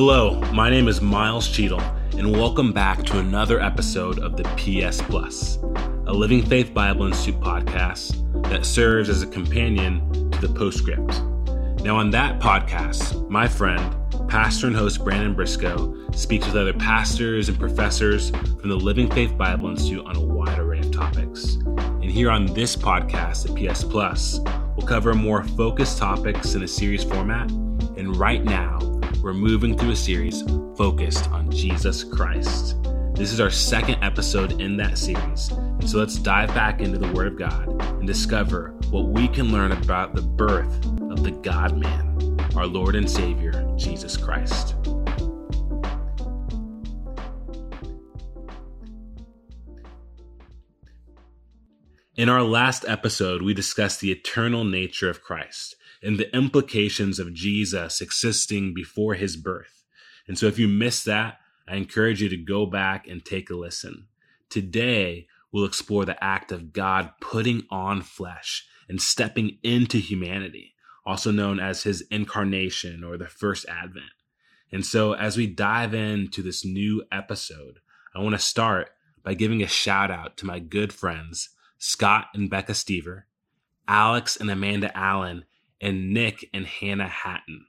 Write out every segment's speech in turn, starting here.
Hello, my name is Miles Cheadle, and welcome back to another episode of the PS Plus, a Living Faith Bible Institute podcast that serves as a companion to the postscript. Now, on that podcast, my friend, pastor and host Brandon Briscoe, speaks with other pastors and professors from the Living Faith Bible Institute on a wide array of topics. And here on this podcast, the PS Plus, we'll cover more focused topics in a series format. And right now, we're moving through a series focused on Jesus Christ. This is our second episode in that series. And so let's dive back into the Word of God and discover what we can learn about the birth of the God man, our Lord and Savior, Jesus Christ. In our last episode, we discussed the eternal nature of Christ and the implications of Jesus existing before his birth. And so if you missed that, I encourage you to go back and take a listen. Today, we'll explore the act of God putting on flesh and stepping into humanity, also known as his incarnation or the first advent. And so, as we dive into this new episode, I want to start by giving a shout out to my good friends, Scott and Becca Stever, Alex and Amanda Allen, and Nick and Hannah Hatton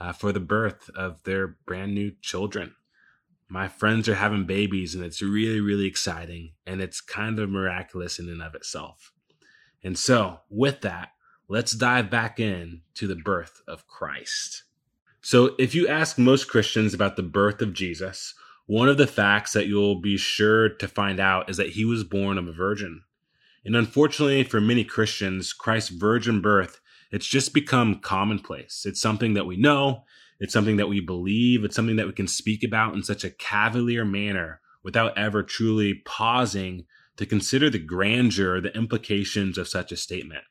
uh, for the birth of their brand new children. My friends are having babies, and it's really, really exciting, and it's kind of miraculous in and of itself. And so, with that, let's dive back in to the birth of Christ. So, if you ask most Christians about the birth of Jesus, one of the facts that you'll be sure to find out is that he was born of a virgin. And unfortunately for many Christians, Christ's virgin birth it's just become commonplace. It's something that we know, it's something that we believe, it's something that we can speak about in such a cavalier manner without ever truly pausing to consider the grandeur, the implications of such a statement.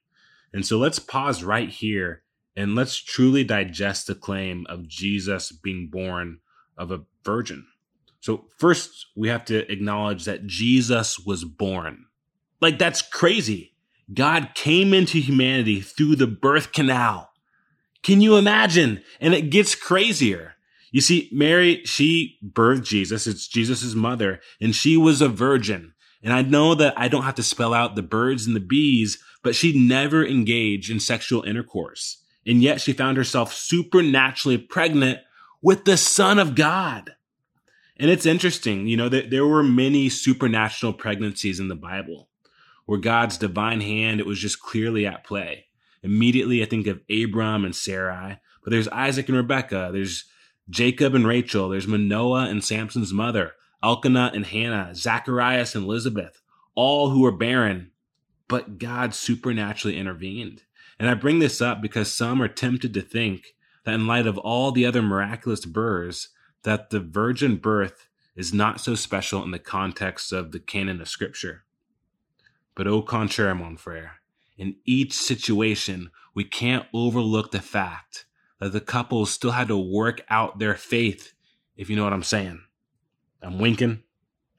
And so let's pause right here and let's truly digest the claim of Jesus being born of a virgin. So, first, we have to acknowledge that Jesus was born. Like, that's crazy. God came into humanity through the birth canal. Can you imagine? And it gets crazier. You see, Mary, she birthed Jesus. It's Jesus' mother, and she was a virgin. And I know that I don't have to spell out the birds and the bees, but she never engaged in sexual intercourse. And yet she found herself supernaturally pregnant with the Son of God. And it's interesting, you know, that there were many supernatural pregnancies in the Bible where God's divine hand, it was just clearly at play. Immediately, I think of Abram and Sarai, but there's Isaac and Rebekah, there's Jacob and Rachel, there's Manoah and Samson's mother, Elkanah and Hannah, Zacharias and Elizabeth, all who were barren, but God supernaturally intervened. And I bring this up because some are tempted to think that in light of all the other miraculous births, that the virgin birth is not so special in the context of the canon of scripture. But au contraire, mon frere, in each situation, we can't overlook the fact that the couple still had to work out their faith, if you know what I'm saying. I'm winking,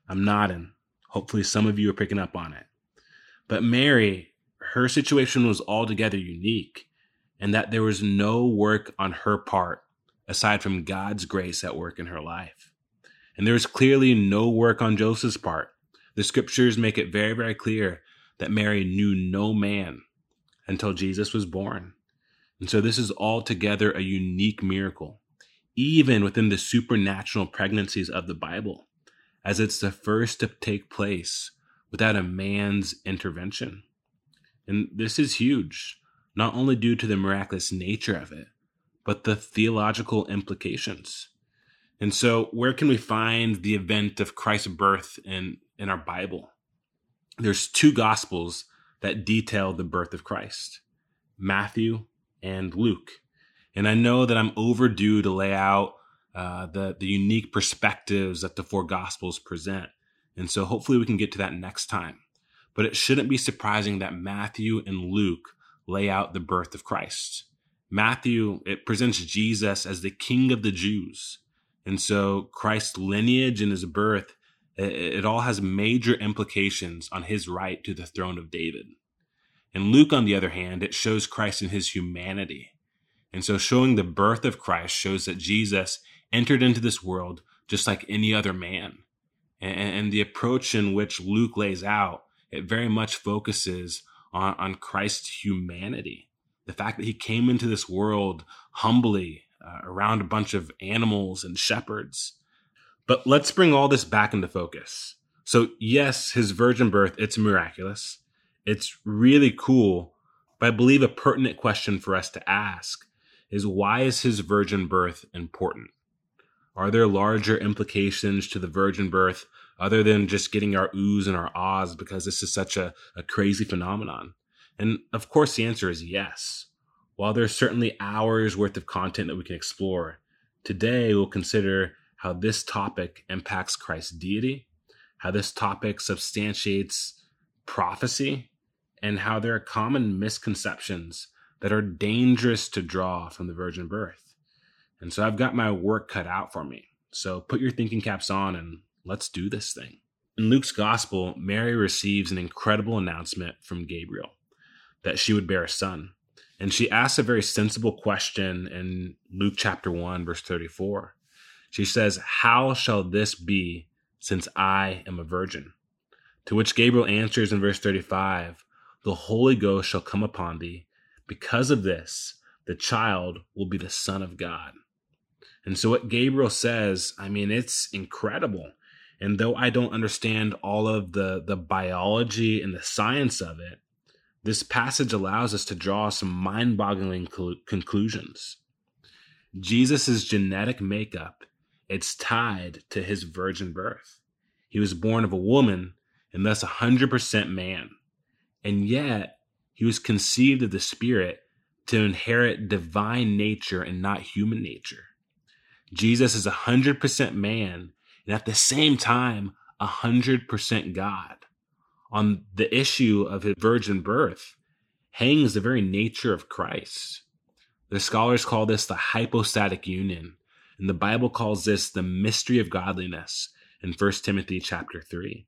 I'm nodding. Hopefully, some of you are picking up on it. But Mary, her situation was altogether unique, and that there was no work on her part aside from God's grace at work in her life. And there was clearly no work on Joseph's part the scriptures make it very, very clear that Mary knew no man until Jesus was born. And so this is altogether a unique miracle, even within the supernatural pregnancies of the Bible, as it's the first to take place without a man's intervention. And this is huge, not only due to the miraculous nature of it, but the theological implications. And so, where can we find the event of Christ's birth in, in our Bible? There's two gospels that detail the birth of Christ Matthew and Luke. And I know that I'm overdue to lay out uh, the, the unique perspectives that the four gospels present. And so hopefully we can get to that next time. But it shouldn't be surprising that Matthew and Luke lay out the birth of Christ. Matthew, it presents Jesus as the king of the Jews. And so Christ's lineage and his birth, it, all has major implications on his right to the throne of David. In Luke, on the other hand, it shows Christ in his humanity. And so showing the birth of Christ shows that Jesus entered into this world just like any other man. And, the approach in which Luke lays out, it very much focuses on, on Christ's humanity. The fact that he came into this world humbly uh, around a bunch of animals and shepherds. But let's bring all this back into focus. So, yes, his virgin birth, it's miraculous. It's really cool. But I believe a pertinent question for us to ask is why is his virgin birth important? Are there larger implications to the virgin birth other than just getting our oohs and our ahs because this is such a, a crazy phenomenon? And of course, the answer is yes. While there's certainly hours worth of content that we can explore, today we'll consider how this topic impacts Christ's deity, how this topic substantiates prophecy, and how there are common misconceptions that are dangerous to draw from the virgin birth. And so I've got my work cut out for me. So put your thinking caps on and let's do this thing. In Luke's gospel, Mary receives an incredible announcement from Gabriel that she would bear a son. And she asks a very sensible question in Luke chapter 1, verse 34. She says, How shall this be since I am a virgin? To which Gabriel answers in verse 35 The Holy Ghost shall come upon thee. Because of this, the child will be the Son of God. And so, what Gabriel says, I mean, it's incredible. And though I don't understand all of the, the biology and the science of it, this passage allows us to draw some mind boggling conclusions. Jesus' genetic makeup, it's tied to his virgin birth. He was born of a woman and thus 100% man. And yet, he was conceived of the Spirit to inherit divine nature and not human nature. Jesus is 100% man and at the same time, 100% God on the issue of his virgin birth hangs the very nature of Christ. The scholars call this the hypostatic union, and the Bible calls this the mystery of godliness in 1 Timothy chapter 3.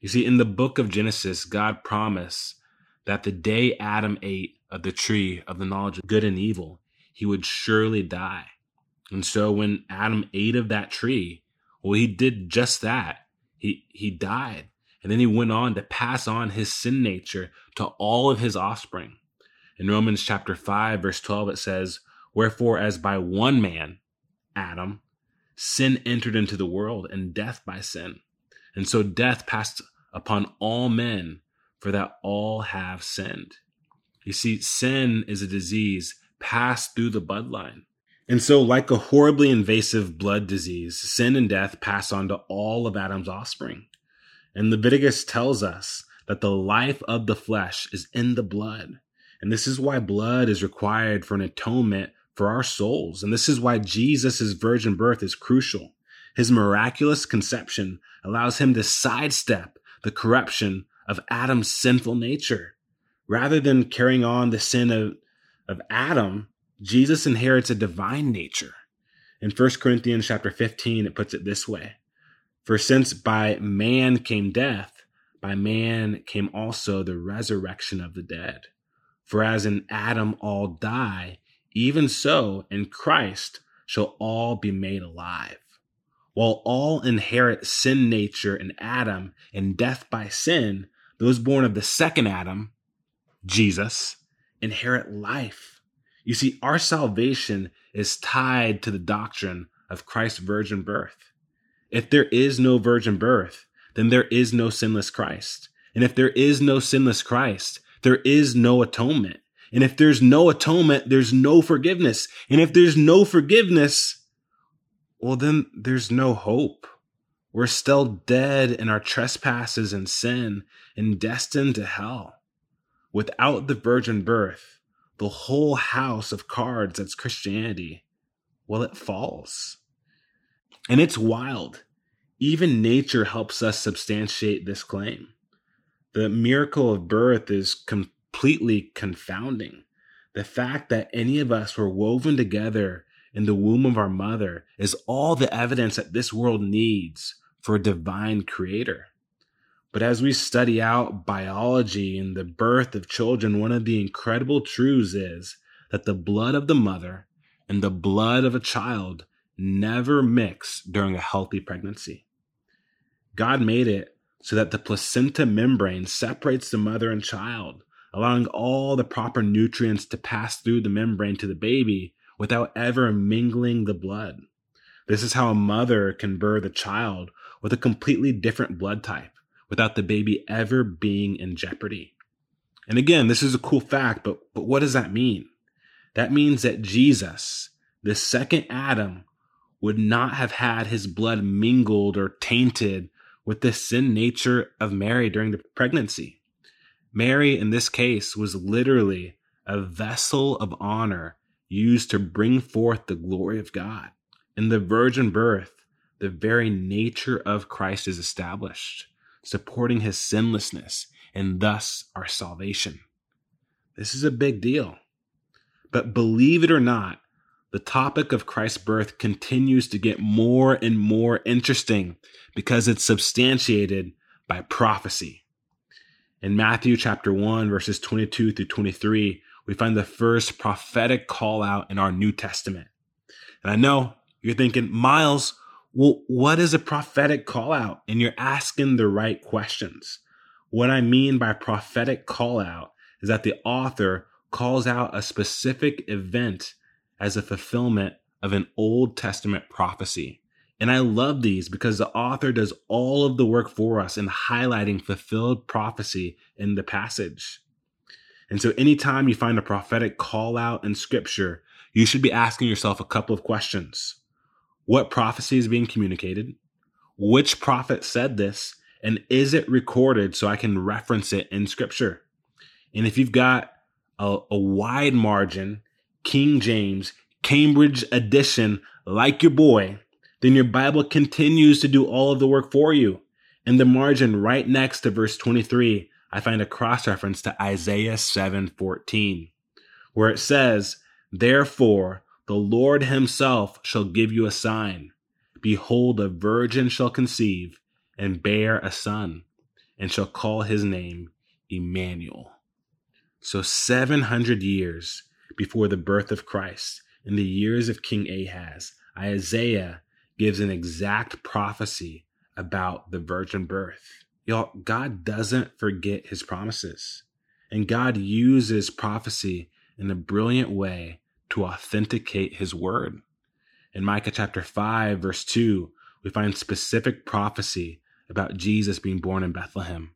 You see, in the book of Genesis, God promised that the day Adam ate of the tree of the knowledge of good and evil, he would surely die. And so when Adam ate of that tree, well, he did just that. He he died. And then he went on to pass on his sin nature to all of his offspring. In Romans chapter 5, verse 12, it says, Wherefore, as by one man, Adam, sin entered into the world, and death by sin. And so death passed upon all men, for that all have sinned. You see, sin is a disease passed through the bloodline. And so, like a horribly invasive blood disease, sin and death pass on to all of Adam's offspring. And Leviticus tells us that the life of the flesh is in the blood. And this is why blood is required for an atonement for our souls. And this is why Jesus' virgin birth is crucial. His miraculous conception allows him to sidestep the corruption of Adam's sinful nature. Rather than carrying on the sin of, of Adam, Jesus inherits a divine nature. In 1 Corinthians chapter 15, it puts it this way for since by man came death, by man came also the resurrection of the dead. For as in Adam all die, even so in Christ shall all be made alive. While all inherit sin nature in Adam and death by sin, those born of the second Adam, Jesus, inherit life. You see, our salvation is tied to the doctrine of Christ's virgin birth. If there is no virgin birth, then there is no sinless Christ. And if there is no sinless Christ, there is no atonement. And if there's no atonement, there's no forgiveness. And if there's no forgiveness, well, then there's no hope. We're still dead in our trespasses and sin and destined to hell. Without the virgin birth, the whole house of cards that's Christianity, well, it falls. And it's wild. Even nature helps us substantiate this claim. The miracle of birth is completely confounding. The fact that any of us were woven together in the womb of our mother is all the evidence that this world needs for a divine creator. But as we study out biology and the birth of children, one of the incredible truths is that the blood of the mother and the blood of a child never mix during a healthy pregnancy. God made it so that the placenta membrane separates the mother and child, allowing all the proper nutrients to pass through the membrane to the baby without ever mingling the blood. This is how a mother can birth a child with a completely different blood type without the baby ever being in jeopardy. And again, this is a cool fact, but, but what does that mean? That means that Jesus, the second Adam, would not have had his blood mingled or tainted with the sin nature of Mary during the pregnancy. Mary, in this case, was literally a vessel of honor used to bring forth the glory of God. In the virgin birth, the very nature of Christ is established, supporting his sinlessness and thus our salvation. This is a big deal. But believe it or not, the topic of Christ's birth continues to get more and more interesting because it's substantiated by prophecy. In Matthew chapter 1, verses 22 through 23, we find the first prophetic call out in our New Testament. And I know you're thinking, Miles, well, what is a prophetic call out? And you're asking the right questions. What I mean by prophetic call out is that the author calls out a specific event as a fulfillment of an Old Testament prophecy. And I love these because the author does all of the work for us in highlighting fulfilled prophecy in the passage. And so anytime you find a prophetic call out in scripture, you should be asking yourself a couple of questions. What prophecy is being communicated? Which prophet said this? And is it recorded so I can reference it in scripture? And if you've got a, a wide margin King James, Cambridge edition, like your boy, then your Bible continues to do all of the work for you. In the margin right next to verse 23, I find a cross reference to Isaiah 7:14, where it says, "Therefore the Lord himself shall give you a sign: behold a virgin shall conceive and bear a son, and shall call his name Emmanuel." So 700 years before the birth of Christ, in the years of King Ahaz, Isaiah gives an exact prophecy about the virgin birth. Y'all, God doesn't forget his promises. And God uses prophecy in a brilliant way to authenticate his word. In Micah chapter 5, verse 2, we find specific prophecy about Jesus being born in Bethlehem.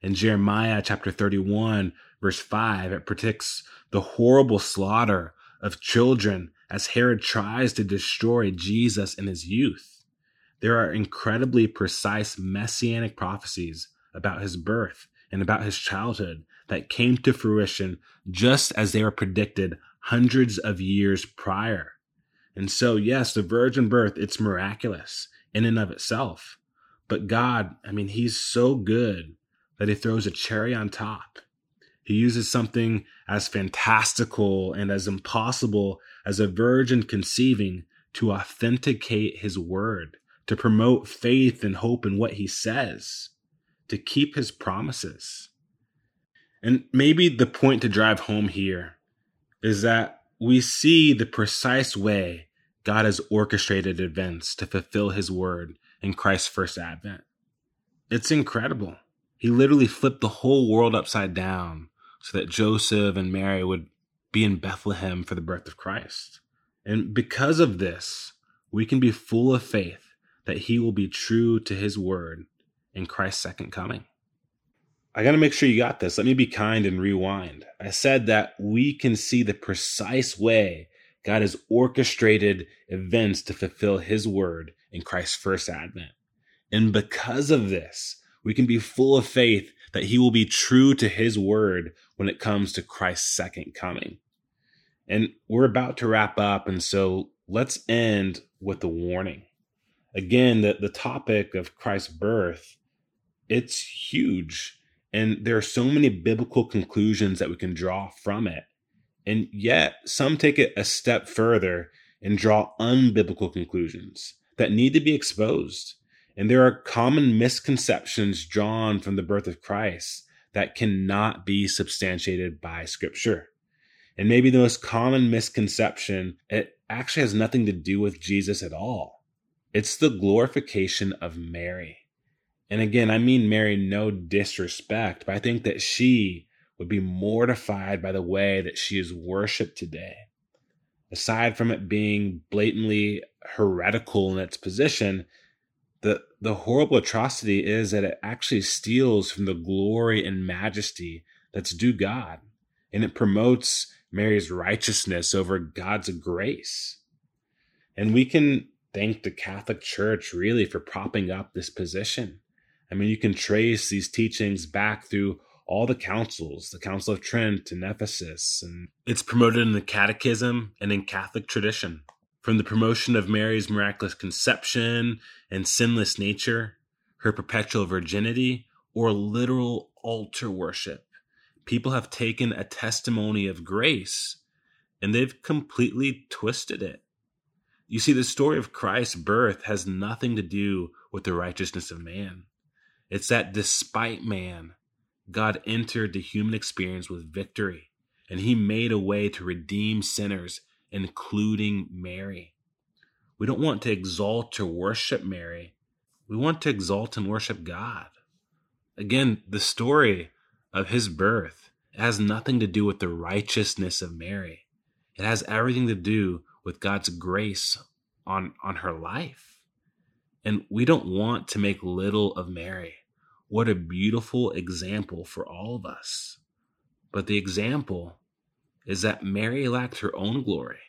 In Jeremiah chapter 31, verse 5, it predicts the horrible slaughter of children as Herod tries to destroy Jesus in his youth. There are incredibly precise messianic prophecies about his birth and about his childhood that came to fruition just as they were predicted hundreds of years prior. And so, yes, the virgin birth, it's miraculous in and of itself. But God, I mean, He's so good that He throws a cherry on top he uses something as fantastical and as impossible as a virgin conceiving to authenticate his word, to promote faith and hope in what he says, to keep his promises. And maybe the point to drive home here is that we see the precise way God has orchestrated events to fulfill his word in Christ's first advent. It's incredible. He literally flipped the whole world upside down so that Joseph and Mary would be in Bethlehem for the birth of Christ. And because of this, we can be full of faith that he will be true to his word in Christ's second coming. I got to make sure you got this. Let me be kind and rewind. I said that we can see the precise way God has orchestrated events to fulfill his word in Christ's first advent. And because of this, we can be full of faith that he will be true to his word when it comes to Christ's second coming. And we're about to wrap up, and so let's end with the warning. Again, the, the topic of Christ's birth, it's huge. And there are so many biblical conclusions that we can draw from it. And yet, some take it a step further and draw unbiblical conclusions that need to be exposed. And there are common misconceptions drawn from the birth of Christ that cannot be substantiated by scripture. And maybe the most common misconception, it, actually has nothing to do with Jesus at all. It's the glorification of Mary. And again, I mean Mary no disrespect, but I think that she would be mortified by the way that she is worshiped today. Aside from it being blatantly heretical in its position, the horrible atrocity is that it actually steals from the glory and majesty that's due God. And it promotes Mary's righteousness over God's grace. And we can thank the Catholic Church really for propping up this position. I mean, you can trace these teachings back through all the councils, the Council of Trent and Ephesus, and it's promoted in the Catechism and in Catholic tradition. From the promotion of Mary's miraculous conception and sinless nature, her perpetual virginity, or literal altar worship, people have taken a testimony of grace and they've completely twisted it. You see, the story of Christ's birth has nothing to do with the righteousness of man. It's that despite man, God entered the human experience with victory, and he made a way to redeem sinners, including Mary. We don't want to exalt or worship Mary. We want to exalt and worship God. Again, the story of his birth has nothing to do with the righteousness of Mary. It has everything to do with God's grace on, on her life. And we don't want to make little of Mary. What a beautiful example for all of us. But the example is that Mary lacked her own glory,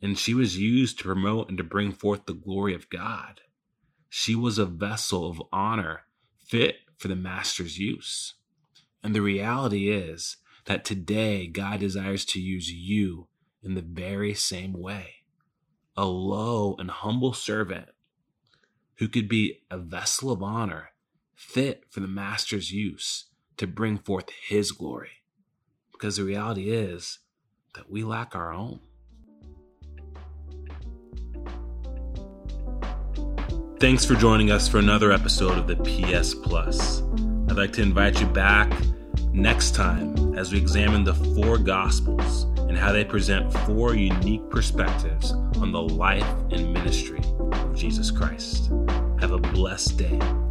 and she was used to promote and to bring forth the glory of God. She was a vessel of honor fit for the Master's use. And the reality is that today God desires to use you in the very same way. A low and humble servant who could be a vessel of honor fit for the master's use to bring forth his glory. Because the reality is that we lack our own. Thanks for joining us for another episode of the PS Plus. I'd like to invite you back next time as we examine the four Gospels and how they present four unique perspectives on the life and ministry of Jesus Christ. Have a blessed day.